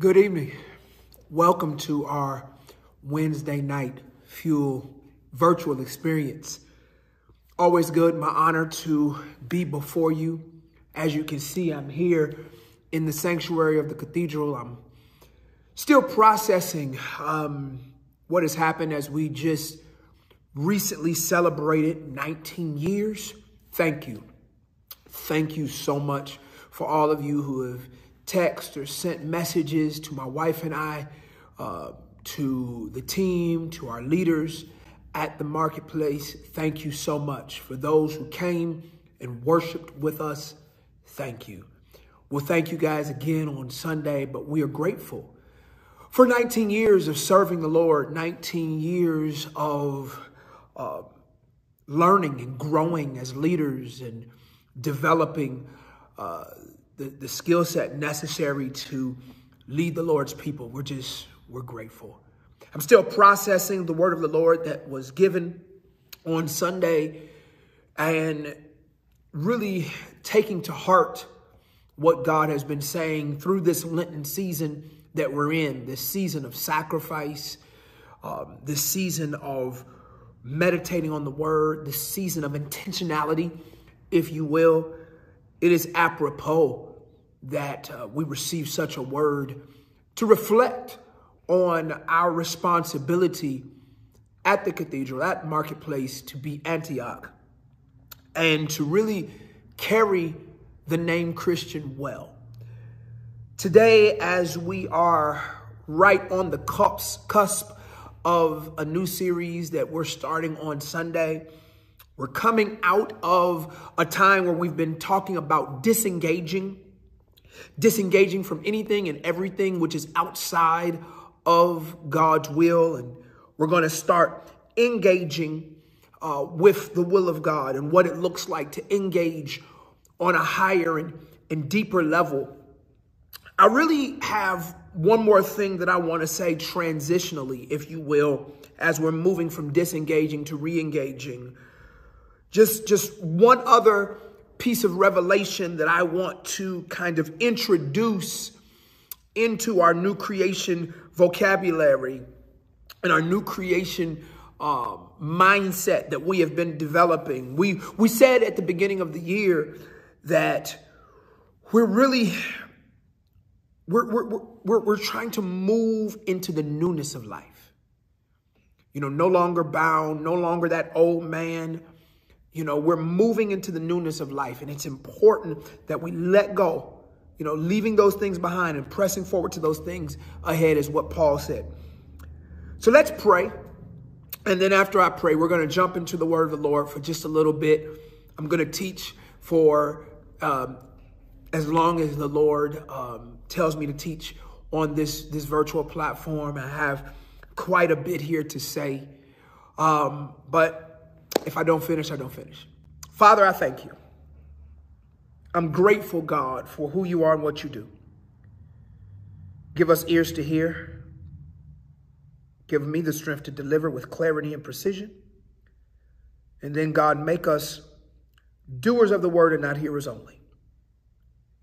Good evening. Welcome to our Wednesday night fuel virtual experience. Always good, my honor to be before you. As you can see, I'm here in the sanctuary of the cathedral. I'm still processing um, what has happened as we just recently celebrated 19 years. Thank you. Thank you so much for all of you who have texted or sent messages to my wife and I, uh, to the team, to our leaders at the marketplace. Thank you so much. For those who came and worshiped with us, thank you. We'll thank you guys again on Sunday, but we are grateful for 19 years of serving the Lord, 19 years of uh, learning and growing as leaders and developing uh, the, the skill set necessary to lead the Lord's people. We're just, we're grateful. I'm still processing the word of the Lord that was given on Sunday and really taking to heart what God has been saying through this Lenten season that we're in, this season of sacrifice, um, this season of meditating on the word, this season of intentionality, if you will. It is apropos that uh, we receive such a word to reflect on our responsibility at the cathedral, at Marketplace, to be Antioch and to really carry the name Christian well. Today, as we are right on the cusp of a new series that we're starting on Sunday, we're coming out of a time where we've been talking about disengaging, disengaging from anything and everything which is outside of God's will. And we're going to start engaging uh, with the will of God and what it looks like to engage on a higher and, and deeper level I really have one more thing that I want to say transitionally, if you will, as we're moving from disengaging to re-engaging. Just, just one other piece of revelation that I want to kind of introduce into our new creation vocabulary and our new creation uh, mindset that we have been developing. We, we said at the beginning of the year that we're really we're, we're, we're, we're trying to move into the newness of life. You know, no longer bound, no longer that old man. You know, we're moving into the newness of life. And it's important that we let go, you know, leaving those things behind and pressing forward to those things ahead is what Paul said. So let's pray. And then after I pray, we're going to jump into the word of the Lord for just a little bit. I'm going to teach for um, as long as the Lord um, tells me to teach on this, this virtual platform. I have quite a bit here to say. Um, but if I don't finish, I don't finish. Father, I thank you. I'm grateful, God, for who you are and what you do. Give us ears to hear. Give me the strength to deliver with clarity and precision. And then, God, make us doers of the word and not hearers only.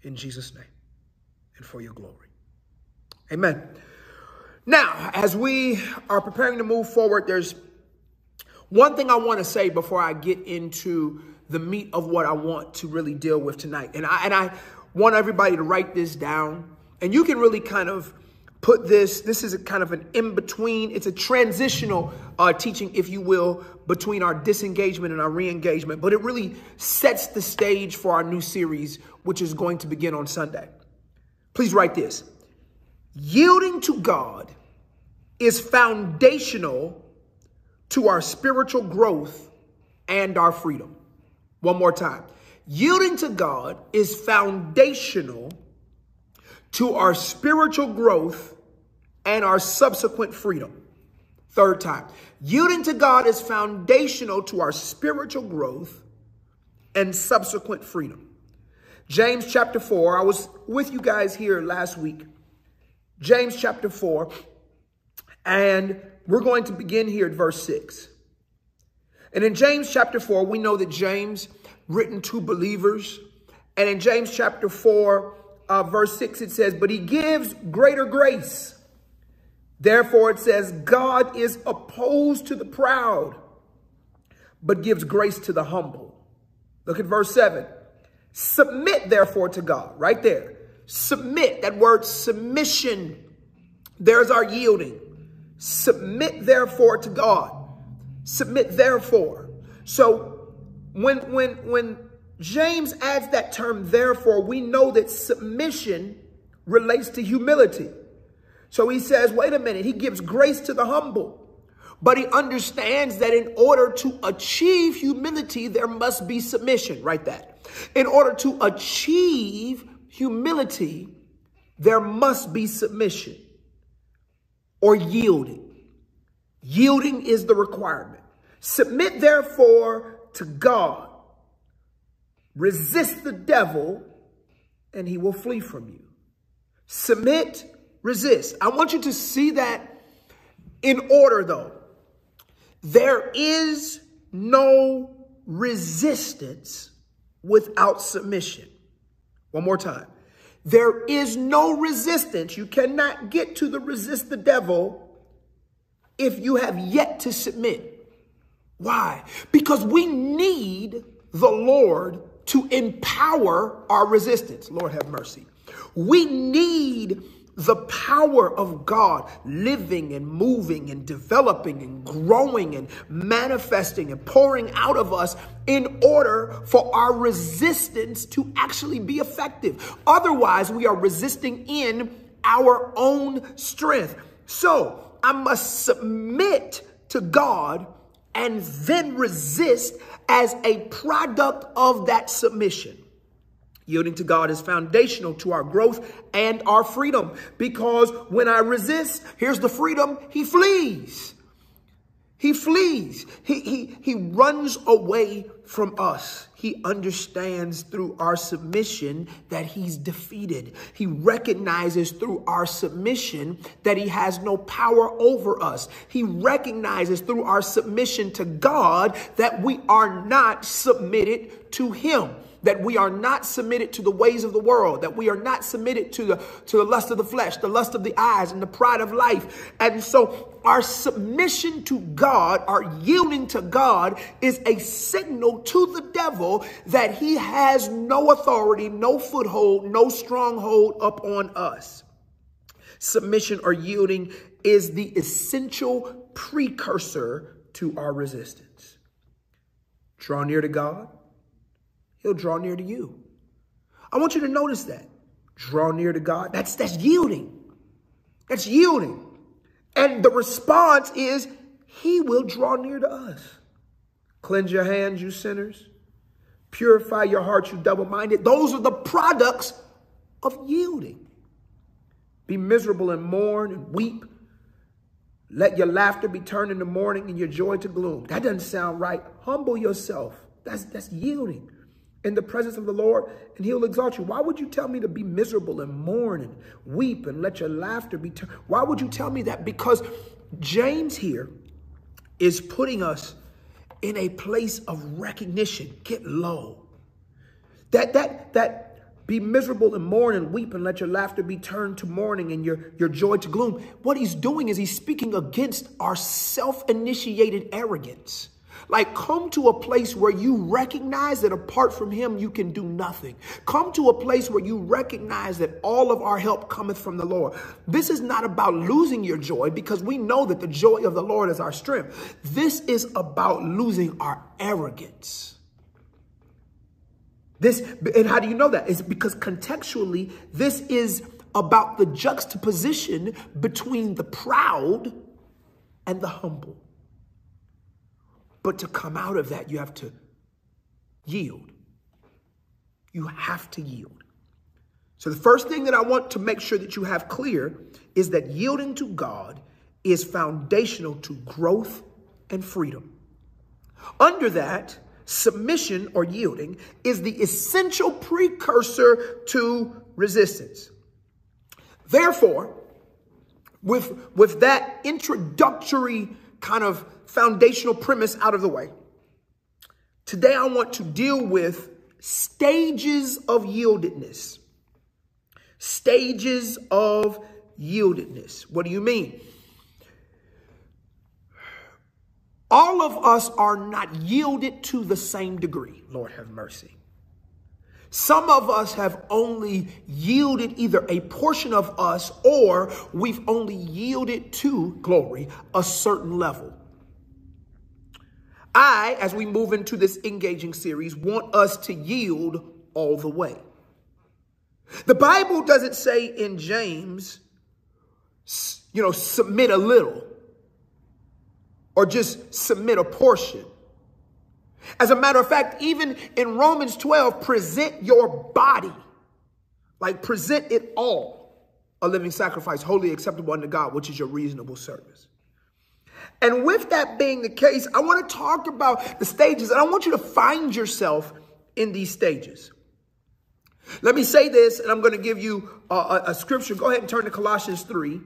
In Jesus' name and for your glory. Amen. Now, as we are preparing to move forward, there's one thing I want to say before I get into the meat of what I want to really deal with tonight. And I, and I want everybody to write this down. And you can really kind of put this, this is a kind of an in-between, it's a transitional uh, teaching, if you will, between our disengagement and our re-engagement. But it really sets the stage for our new series, which is going to begin on Sunday. Please write this. Yielding to God is foundational to our spiritual growth and our freedom. One more time. Yielding to God is foundational to our spiritual growth and our subsequent freedom. Third time. Yielding to God is foundational to our spiritual growth and subsequent freedom. James chapter 4. I was with you guys here last week. James chapter 4. And we're going to begin here at verse 6. And in James chapter 4, we know that James written to believers. And in James chapter 4, uh, verse 6, it says, But he gives greater grace. Therefore, it says, God is opposed to the proud, but gives grace to the humble. Look at verse 7. Submit, therefore, to God. Right there. Submit. That word submission. There's our yielding. Submit, therefore, to God. Submit, therefore. So when, when, when James adds that term, therefore, we know that submission relates to humility. So he says, wait a minute, he gives grace to the humble. But he understands that in order to achieve humility, there must be submission. Write that. In order to achieve humility, there must be submission or yielding. Yielding is the requirement. Submit therefore to God. Resist the devil and he will flee from you. Submit, resist. I want you to see that in order though. There is no resistance without submission. One more time. There is no resistance. You cannot get to the resist the devil if you have yet to submit. Why? Because we need the Lord to empower our resistance. Lord have mercy. We need the power of God living and moving and developing and growing and manifesting and pouring out of us in order for our resistance to actually be effective. Otherwise, we are resisting in our own strength. So I must submit to God and then resist as a product of that submission. Yielding to God is foundational to our growth and our freedom because when I resist, here's the freedom, he flees. He flees. He, he, he runs away from us. He understands through our submission that he's defeated. He recognizes through our submission that he has no power over us. He recognizes through our submission to God that we are not submitted to him that we are not submitted to the ways of the world, that we are not submitted to the, to the lust of the flesh, the lust of the eyes, and the pride of life. And so our submission to God, our yielding to God is a signal to the devil that he has no authority, no foothold, no stronghold upon us. Submission or yielding is the essential precursor to our resistance. Draw near to God he'll draw near to you. I want you to notice that. Draw near to God. That's, that's yielding. That's yielding. And the response is, he will draw near to us. Cleanse your hands, you sinners. Purify your hearts, you double-minded. Those are the products of yielding. Be miserable and mourn and weep. Let your laughter be turned into mourning and your joy to gloom. That doesn't sound right. Humble yourself. That's, that's yielding in the presence of the Lord and he'll exalt you. Why would you tell me to be miserable and mourn and weep and let your laughter be turned? Why would you tell me that? Because James here is putting us in a place of recognition. Get low. That, that, that be miserable and mourn and weep and let your laughter be turned to mourning and your, your joy to gloom. What he's doing is he's speaking against our self-initiated arrogance. Like come to a place where you recognize that apart from him, you can do nothing. Come to a place where you recognize that all of our help cometh from the Lord. This is not about losing your joy because we know that the joy of the Lord is our strength. This is about losing our arrogance. This, and how do you know that? It's because contextually, this is about the juxtaposition between the proud and the humble. But to come out of that, you have to yield. You have to yield. So the first thing that I want to make sure that you have clear is that yielding to God is foundational to growth and freedom. Under that, submission or yielding is the essential precursor to resistance. Therefore, with, with that introductory kind of foundational premise out of the way. Today, I want to deal with stages of yieldedness. Stages of yieldedness. What do you mean? All of us are not yielded to the same degree. Lord have mercy. Some of us have only yielded either a portion of us or we've only yielded to glory a certain level. I, as we move into this engaging series, want us to yield all the way. The Bible doesn't say in James, you know, submit a little or just submit a portion. As a matter of fact, even in Romans 12, present your body, like present it all, a living sacrifice, wholly acceptable unto God, which is your reasonable service. And with that being the case, I want to talk about the stages, and I want you to find yourself in these stages. Let me say this, and I'm going to give you a, a, a scripture. Go ahead and turn to Colossians 3.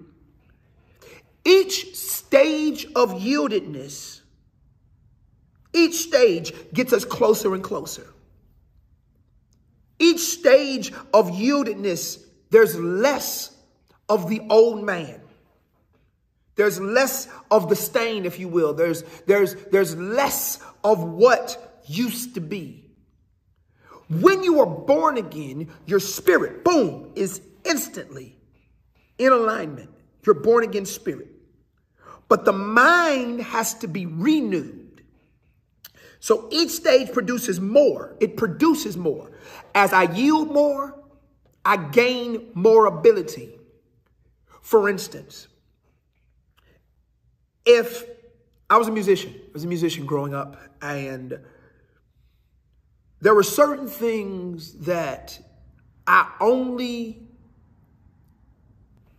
Each stage of yieldedness, each stage gets us closer and closer. Each stage of yieldedness, there's less of the old man. There's less of the stain, if you will. There's, there's, there's less of what used to be. When you are born again, your spirit, boom, is instantly in alignment. Your born again spirit. But the mind has to be renewed. So each stage produces more. It produces more. As I yield more, I gain more ability. For instance, if I was a musician, I was a musician growing up, and there were certain things that I only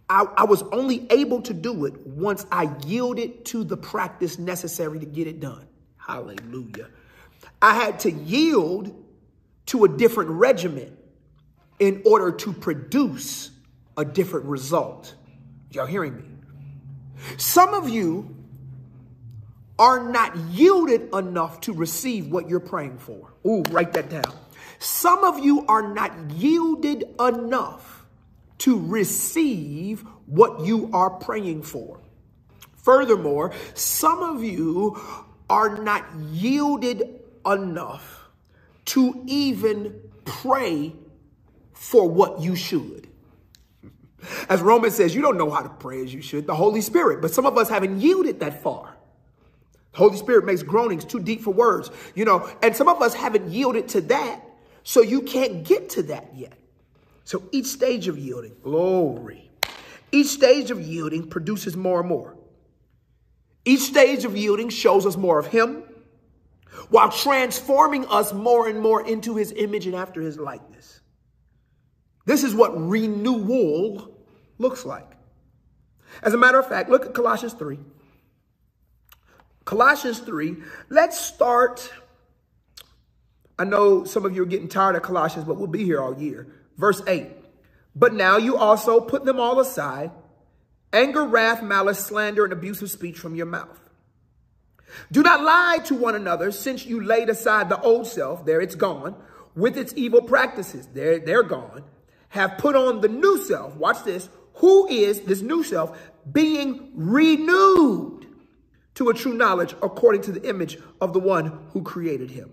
I, I, was only able to do it once I yielded to the practice necessary to get it done. Hallelujah. I had to yield to a different regimen in order to produce a different result. Y'all hearing me? Some of you are not yielded enough to receive what you're praying for. Ooh, write that down. Some of you are not yielded enough to receive what you are praying for. Furthermore, some of you are not yielded enough to even pray for what you should. As Romans says, you don't know how to pray as you should, the Holy Spirit. But some of us haven't yielded that far. The Holy Spirit makes groanings too deep for words, you know, and some of us haven't yielded to that, so you can't get to that yet. So each stage of yielding, glory, each stage of yielding produces more and more. Each stage of yielding shows us more of him while transforming us more and more into his image and after his likeness. This is what renewal looks like. As a matter of fact, look at Colossians 3. Colossians 3, let's start. I know some of you are getting tired of Colossians, but we'll be here all year. Verse 8, but now you also put them all aside, anger, wrath, malice, slander, and abusive speech from your mouth. Do not lie to one another since you laid aside the old self, there it's gone, with its evil practices, there they're gone, have put on the new self, watch this, who is this new self, being renewed to a true knowledge according to the image of the one who created him.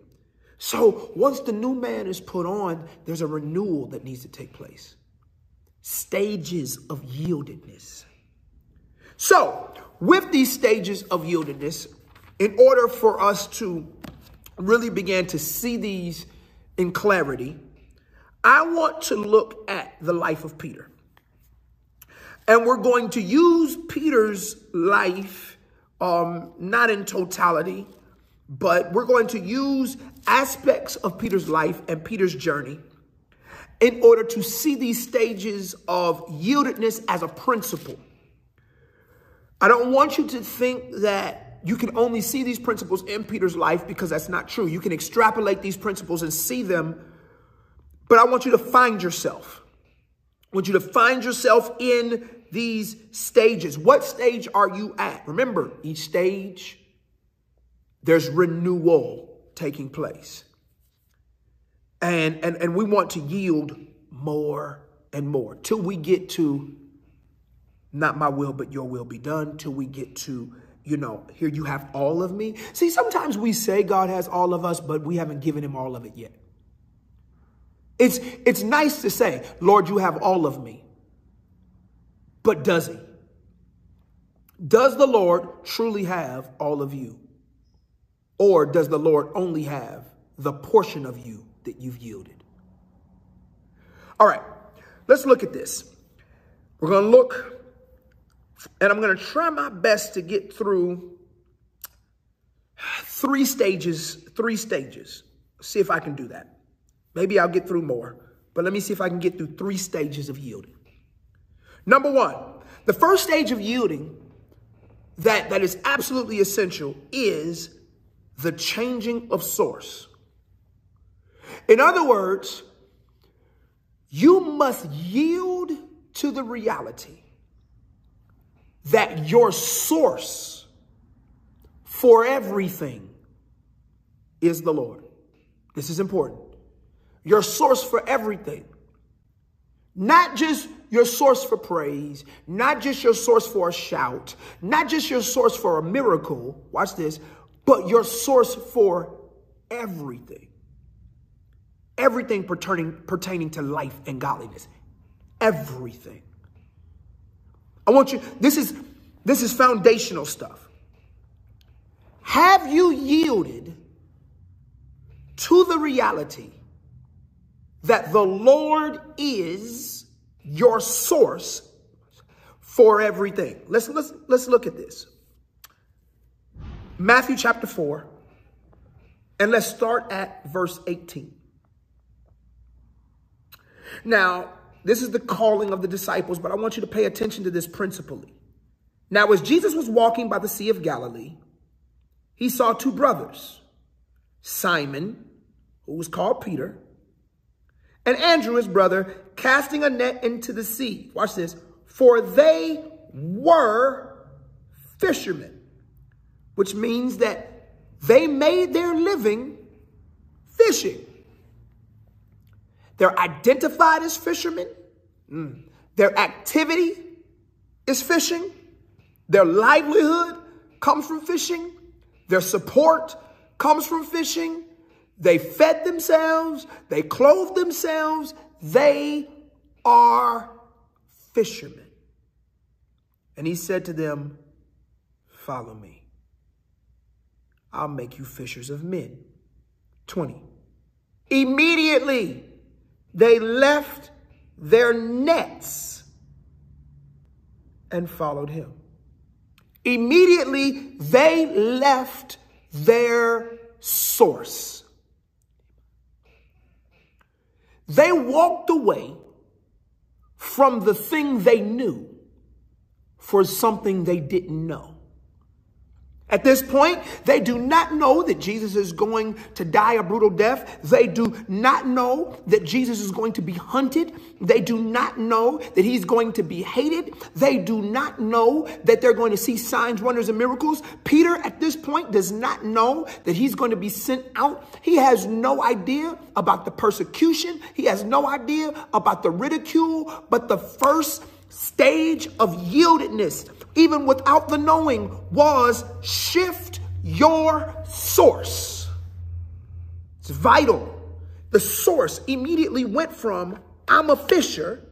So once the new man is put on, there's a renewal that needs to take place. Stages of yieldedness. So with these stages of yieldedness, in order for us to really begin to see these in clarity, I want to look at the life of Peter. And we're going to use Peter's life, um, not in totality, but we're going to use aspects of Peter's life and Peter's journey in order to see these stages of yieldedness as a principle. I don't want you to think that you can only see these principles in Peter's life because that's not true. You can extrapolate these principles and see them, but I want you to find yourself. I want you to find yourself in these stages. What stage are you at? Remember, each stage there's renewal taking place. And, and, and we want to yield more and more till we get to not my will, but your will be done, till we get to, you know, here you have all of me. See, sometimes we say God has all of us, but we haven't given him all of it yet. It's, it's nice to say, Lord, you have all of me. But does he? Does the Lord truly have all of you? Or does the Lord only have the portion of you that you've yielded? All right, let's look at this. We're going to look, and I'm going to try my best to get through three stages, three stages. See if I can do that. Maybe I'll get through more, but let me see if I can get through three stages of yielding. Number one, the first stage of yielding that, that is absolutely essential is the changing of source. In other words, you must yield to the reality that your source for everything is the Lord. This is important. Your source for everything. Not just your source for praise, not just your source for a shout, not just your source for a miracle, watch this, but your source for everything. Everything pertaining, pertaining to life and godliness. Everything. I want you, this is, this is foundational stuff. Have you yielded to the reality that the Lord is your source for everything. Let's, let's, let's look at this. Matthew chapter 4, and let's start at verse 18. Now, this is the calling of the disciples, but I want you to pay attention to this principally. Now, as Jesus was walking by the Sea of Galilee, he saw two brothers, Simon, who was called Peter, and Andrew, his brother, casting a net into the sea. Watch this. For they were fishermen, which means that they made their living fishing. They're identified as fishermen. Mm. Their activity is fishing. Their livelihood comes from fishing. Their support comes from fishing. They fed themselves. They clothed themselves. They are fishermen. And he said to them, follow me. I'll make you fishers of men. 20. Immediately they left their nets and followed him. Immediately they left their source. They walked away from the thing they knew for something they didn't know. At this point, they do not know that Jesus is going to die a brutal death. They do not know that Jesus is going to be hunted. They do not know that he's going to be hated. They do not know that they're going to see signs, wonders, and miracles. Peter, at this point, does not know that he's going to be sent out. He has no idea about the persecution. He has no idea about the ridicule. But the first stage of yieldedness even without the knowing, was shift your source. It's vital. The source immediately went from, I'm a fisher.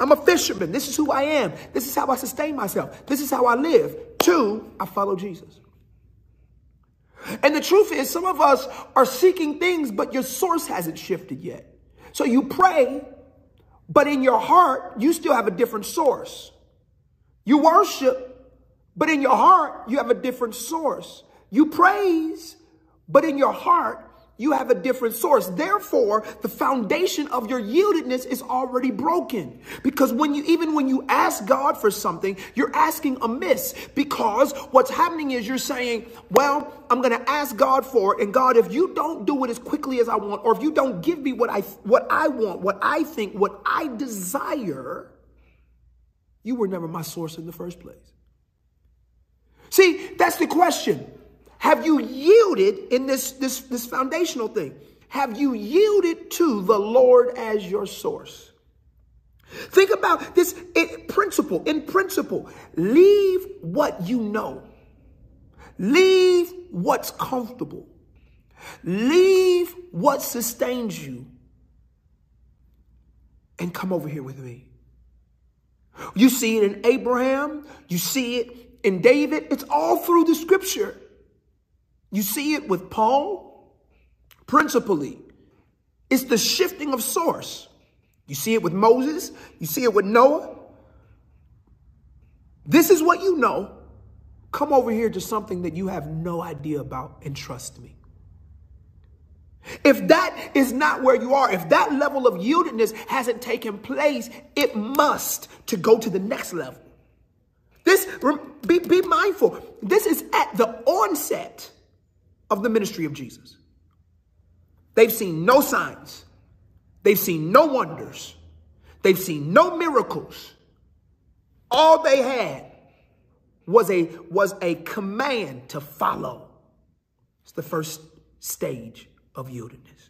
I'm a fisherman. This is who I am. This is how I sustain myself. This is how I live. To, I follow Jesus. And the truth is, some of us are seeking things, but your source hasn't shifted yet. So you pray, but in your heart, you still have a different source. You worship, but in your heart, you have a different source. You praise, but in your heart, you have a different source. Therefore, the foundation of your yieldedness is already broken. Because when you, even when you ask God for something, you're asking amiss. Because what's happening is you're saying, well, I'm going to ask God for it. And God, if you don't do it as quickly as I want, or if you don't give me what I, what I want, what I think, what I desire, you were never my source in the first place. See, that's the question. Have you yielded in this, this, this foundational thing? have you yielded to the Lord as your source? Think about this in principle. In principle, leave what you know. Leave what's comfortable. Leave what sustains you and come over here with me. You see it in Abraham. You see it in David. It's all through the scripture. You see it with Paul, principally. It's the shifting of source. You see it with Moses. You see it with Noah. This is what you know. Come over here to something that you have no idea about and trust me. If that is not where you are, if that level of yieldedness hasn't taken place, it must to go to the next level. This, be, be mindful, this is at the onset of the ministry of Jesus. They've seen no signs. They've seen no wonders. They've seen no miracles. All they had was a, was a command to follow. It's the first stage of yieldedness.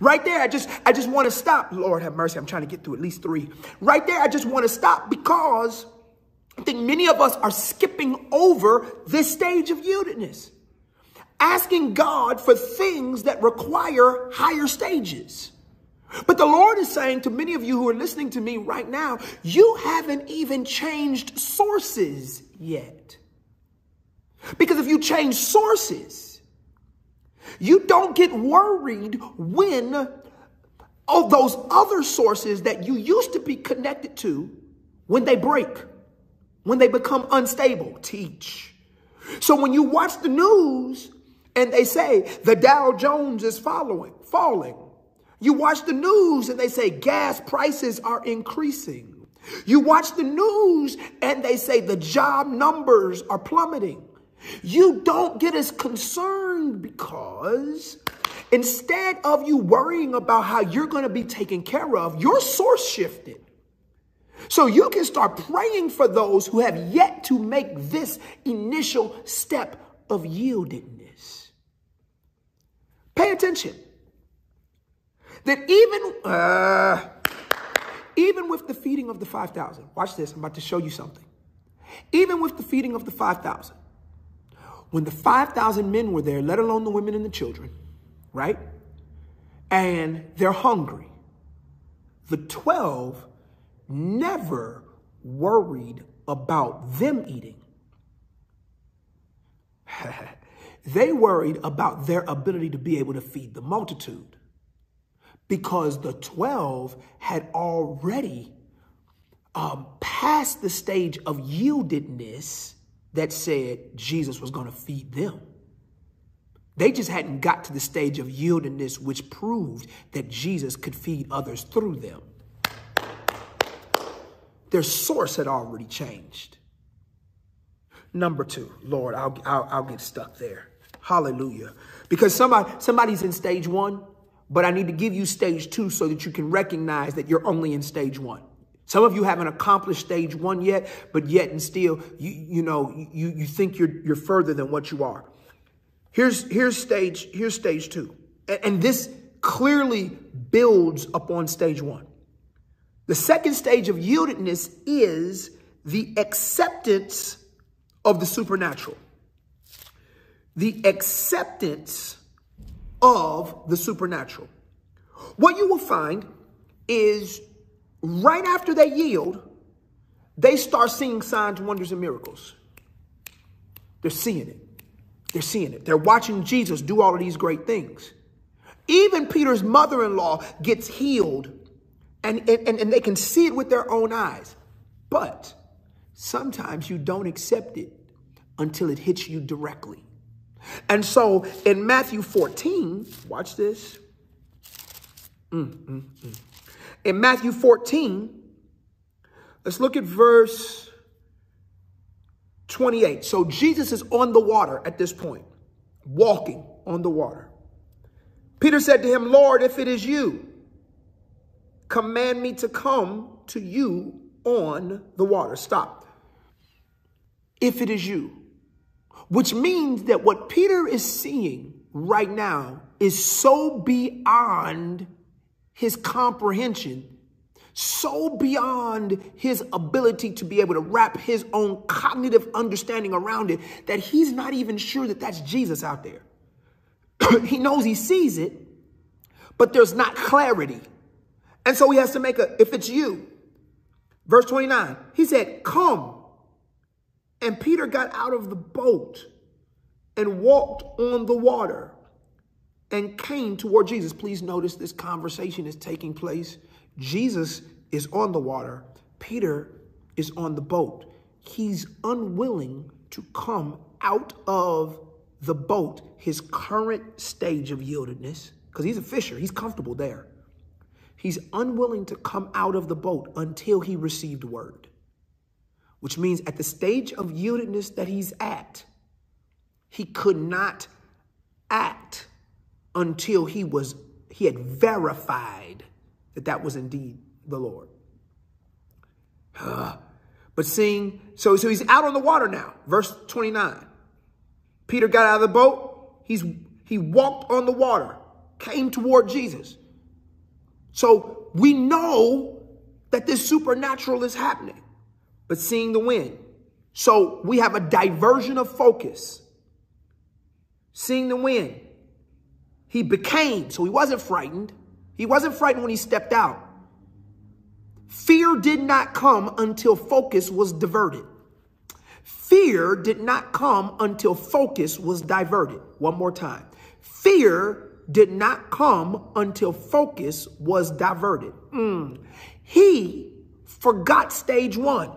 Right there, I just, I just want to stop. Lord have mercy. I'm trying to get through at least three. Right there, I just want to stop because I think many of us are skipping over this stage of yieldedness. Asking God for things that require higher stages. But the Lord is saying to many of you who are listening to me right now, you haven't even changed sources yet. Because if you change sources, you don't get worried when all those other sources that you used to be connected to, when they break, when they become unstable, teach. So when you watch the news and they say the Dow Jones is following, falling, you watch the news and they say gas prices are increasing. You watch the news and they say the job numbers are plummeting. You don't get as concerned because instead of you worrying about how you're going to be taken care of, your source shifted. So you can start praying for those who have yet to make this initial step of yieldedness. Pay attention that even, uh, even with the feeding of the 5,000, watch this, I'm about to show you something. Even with the feeding of the 5,000, when the 5,000 men were there, let alone the women and the children, right? And they're hungry. The 12 never worried about them eating. they worried about their ability to be able to feed the multitude because the 12 had already um, passed the stage of yieldedness that said Jesus was going to feed them. They just hadn't got to the stage of yieldedness, which proved that Jesus could feed others through them. Their source had already changed. Number two, Lord, I'll, I'll, I'll get stuck there. Hallelujah. Because somebody, somebody's in stage one but I need to give you stage two so that you can recognize that you're only in stage one. Some of you haven't accomplished stage one yet, but yet and still, you, you know, you, you think you're, you're further than what you are. Here's, here's stage, here's stage two. And, and this clearly builds upon stage one. The second stage of yieldedness is the acceptance of the supernatural. The acceptance of the supernatural. What you will find is right after they yield, they start seeing signs, wonders, and miracles. They're seeing it. They're seeing it. They're watching Jesus do all of these great things. Even Peter's mother-in-law gets healed and, and, and they can see it with their own eyes. But sometimes you don't accept it until it hits you directly. And so in Matthew 14, watch this. Mm, mm, mm. In Matthew 14, let's look at verse 28. So Jesus is on the water at this point, walking on the water. Peter said to him, Lord, if it is you, command me to come to you on the water. Stop. If it is you which means that what Peter is seeing right now is so beyond his comprehension, so beyond his ability to be able to wrap his own cognitive understanding around it that he's not even sure that that's Jesus out there. he knows he sees it, but there's not clarity. And so he has to make a, if it's you, verse 29, he said, come. And Peter got out of the boat and walked on the water and came toward Jesus. Please notice this conversation is taking place. Jesus is on the water. Peter is on the boat. He's unwilling to come out of the boat, his current stage of yieldedness, because he's a fisher. He's comfortable there. He's unwilling to come out of the boat until he received word, which means at the stage of yieldedness that he's at, he could not act until he was he had verified that that was indeed the Lord. But seeing, so, so he's out on the water now. Verse 29. Peter got out of the boat. He's, he walked on the water, came toward Jesus. So we know that this supernatural is happening, but seeing the wind. So we have a diversion of focus. Seeing the wind. He became, so he wasn't frightened. He wasn't frightened when he stepped out. Fear did not come until focus was diverted. Fear did not come until focus was diverted. One more time. Fear did not come until focus was diverted. Mm. He forgot stage one,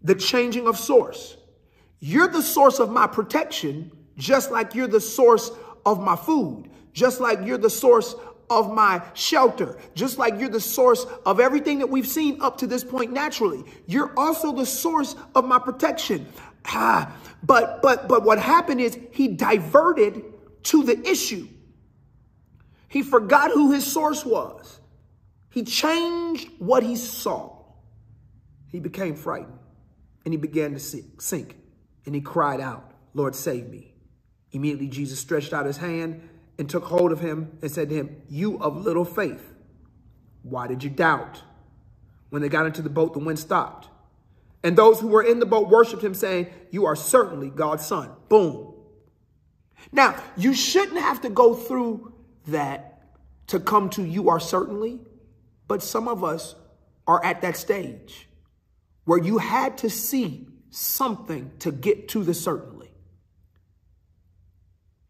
the changing of source. You're the source of my protection, just like you're the source of my food, just like you're the source of my shelter, just like you're the source of everything that we've seen up to this point naturally. You're also the source of my protection. Ah, but but but what happened is he diverted to the issue. He forgot who his source was. He changed what he saw. He became frightened and he began to sink and he cried out, Lord, save me. Immediately, Jesus stretched out his hand and took hold of him and said to him, You of little faith, why did you doubt? When they got into the boat, the wind stopped. And those who were in the boat worshiped him, saying, You are certainly God's son. Boom. Now, you shouldn't have to go through that to come to you are certainly, but some of us are at that stage where you had to see something to get to the certainly.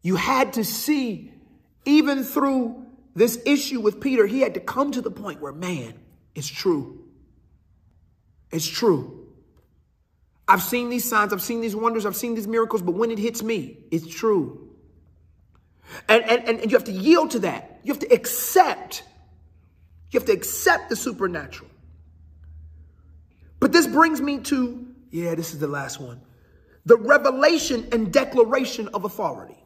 You had to see, even through this issue with Peter, he had to come to the point where, man, it's true. It's true. I've seen these signs, I've seen these wonders, I've seen these miracles, but when it hits me, it's true. And, and, and you have to yield to that. You have to accept. You have to accept the supernatural. But this brings me to, yeah, this is the last one. The revelation and declaration of authority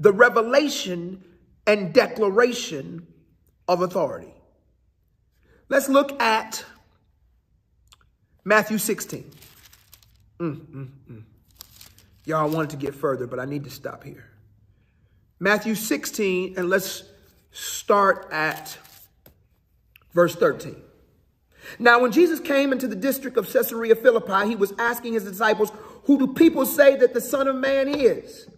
the revelation and declaration of authority. Let's look at Matthew 16. Mm, mm, mm. Y'all wanted to get further, but I need to stop here. Matthew 16, and let's start at verse 13. Now, when Jesus came into the district of Caesarea Philippi, he was asking his disciples, Who do people say that the Son of Man is?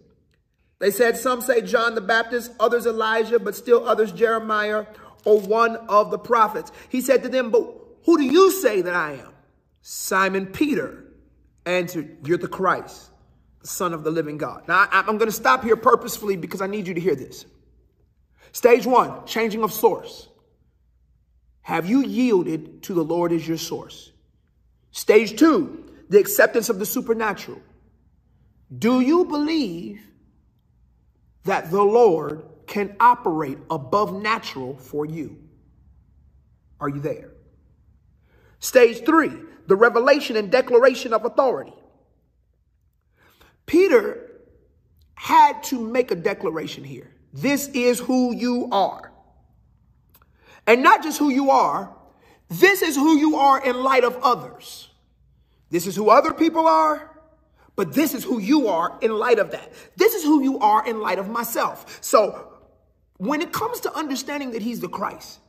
They said, some say John the Baptist, others Elijah, but still others Jeremiah or one of the prophets. He said to them, but who do you say that I am? Simon Peter answered, you're the Christ, the son of the living God. Now, I'm going to stop here purposefully because I need you to hear this. Stage one, changing of source. Have you yielded to the Lord as your source? Stage two, the acceptance of the supernatural. Do you believe that the Lord can operate above natural for you. Are you there? Stage three, the revelation and declaration of authority. Peter had to make a declaration here. This is who you are. And not just who you are, this is who you are in light of others. This is who other people are, But this is who you are in light of that. This is who you are in light of myself. So when it comes to understanding that he's the Christ,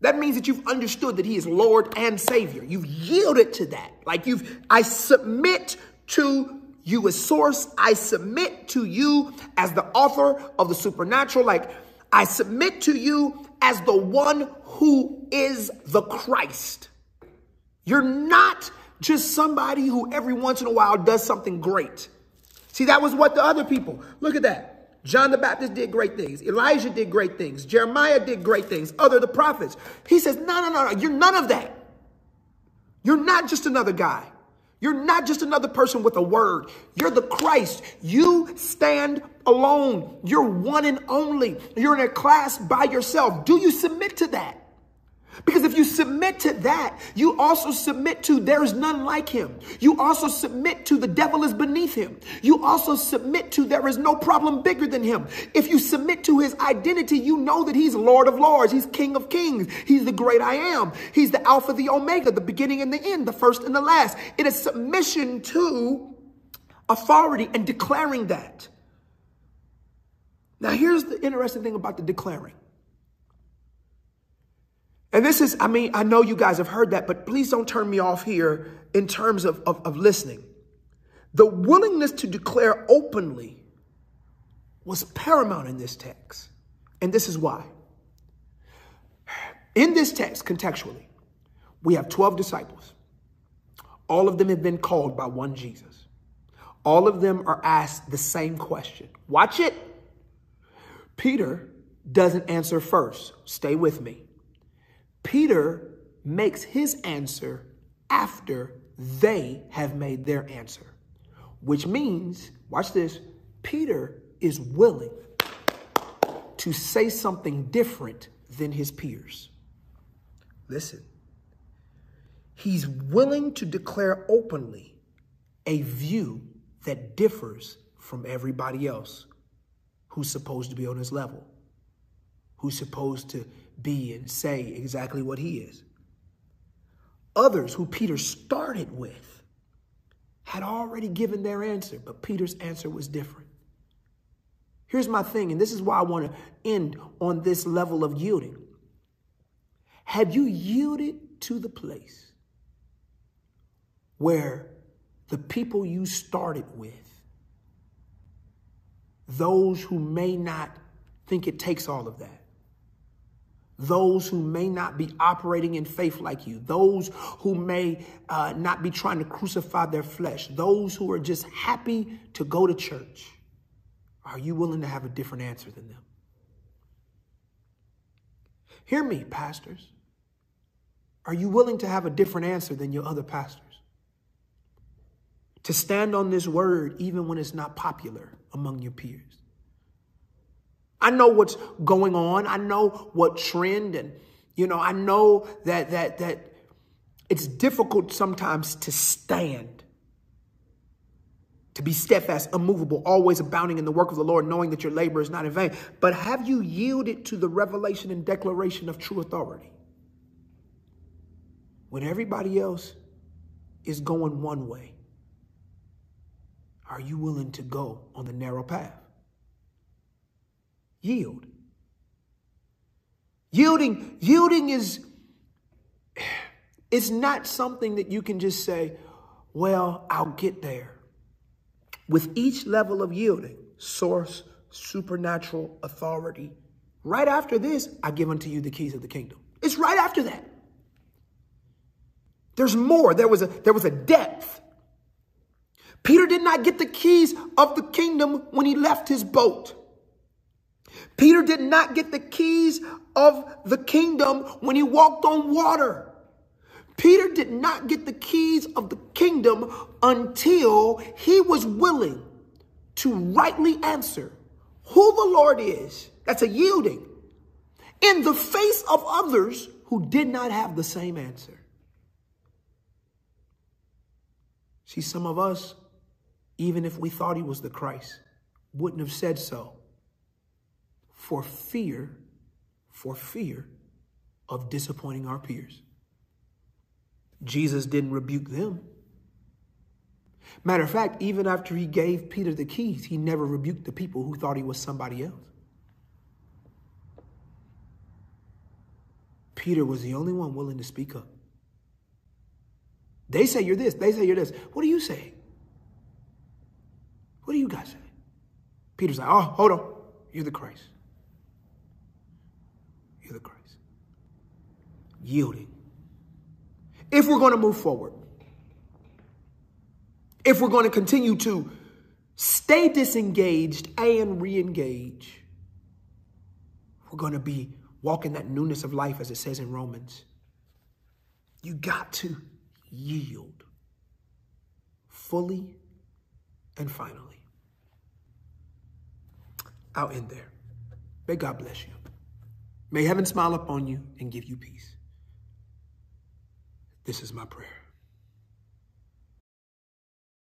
that means that you've understood that he is Lord and Savior. You've yielded to that. Like you've, I submit to you as source. I submit to you as the author of the supernatural. Like I submit to you as the one who is the Christ. You're not just somebody who every once in a while does something great. See, that was what the other people, look at that. John the Baptist did great things. Elijah did great things. Jeremiah did great things. Other the prophets. He says, no, no, no, no. You're none of that. You're not just another guy. You're not just another person with a word. You're the Christ. You stand alone. You're one and only. You're in a class by yourself. Do you submit to that? Because if you submit to that, you also submit to there is none like him. You also submit to the devil is beneath him. You also submit to there is no problem bigger than him. If you submit to his identity, you know that he's Lord of Lords. He's King of Kings. He's the great I am. He's the Alpha, the Omega, the beginning and the end, the first and the last. It is submission to authority and declaring that. Now, here's the interesting thing about the declaring. And this is, I mean, I know you guys have heard that, but please don't turn me off here in terms of, of, of listening. The willingness to declare openly was paramount in this text. And this is why. In this text, contextually, we have 12 disciples. All of them have been called by one Jesus. All of them are asked the same question. Watch it. Peter doesn't answer first. Stay with me. Peter makes his answer after they have made their answer, which means, watch this, Peter is willing to say something different than his peers. Listen, he's willing to declare openly a view that differs from everybody else who's supposed to be on his level, who's supposed to be and say exactly what he is. Others who Peter started with had already given their answer, but Peter's answer was different. Here's my thing, and this is why I want to end on this level of yielding. Have you yielded to the place where the people you started with, those who may not think it takes all of that, those who may not be operating in faith like you, those who may uh, not be trying to crucify their flesh, those who are just happy to go to church, are you willing to have a different answer than them? Hear me, pastors. Are you willing to have a different answer than your other pastors? To stand on this word even when it's not popular among your peers? I know what's going on. I know what trend and, you know, I know that, that, that it's difficult sometimes to stand, to be steadfast, immovable, always abounding in the work of the Lord, knowing that your labor is not in vain. But have you yielded to the revelation and declaration of true authority? When everybody else is going one way, are you willing to go on the narrow path? Yield. Yielding, yielding is it's not something that you can just say, well, I'll get there. With each level of yielding, source, supernatural authority, right after this, I give unto you the keys of the kingdom. It's right after that. There's more. There was a, there was a depth. Peter did not get the keys of the kingdom when he left his boat. Peter did not get the keys of the kingdom when he walked on water. Peter did not get the keys of the kingdom until he was willing to rightly answer who the Lord is. That's a yielding in the face of others who did not have the same answer. See, some of us, even if we thought he was the Christ, wouldn't have said so for fear, for fear of disappointing our peers. Jesus didn't rebuke them. Matter of fact, even after he gave Peter the keys, he never rebuked the people who thought he was somebody else. Peter was the only one willing to speak up. They say you're this, they say you're this. What do you say? What do you guys say? Peter's like, oh, hold on. You're the Christ. You're the Christ. Yielding. If we're going to move forward, if we're going to continue to stay disengaged and re engage, we're going to be walking that newness of life, as it says in Romans. You got to yield fully and finally. I'll end there. May God bless you. May heaven smile upon you and give you peace. This is my prayer.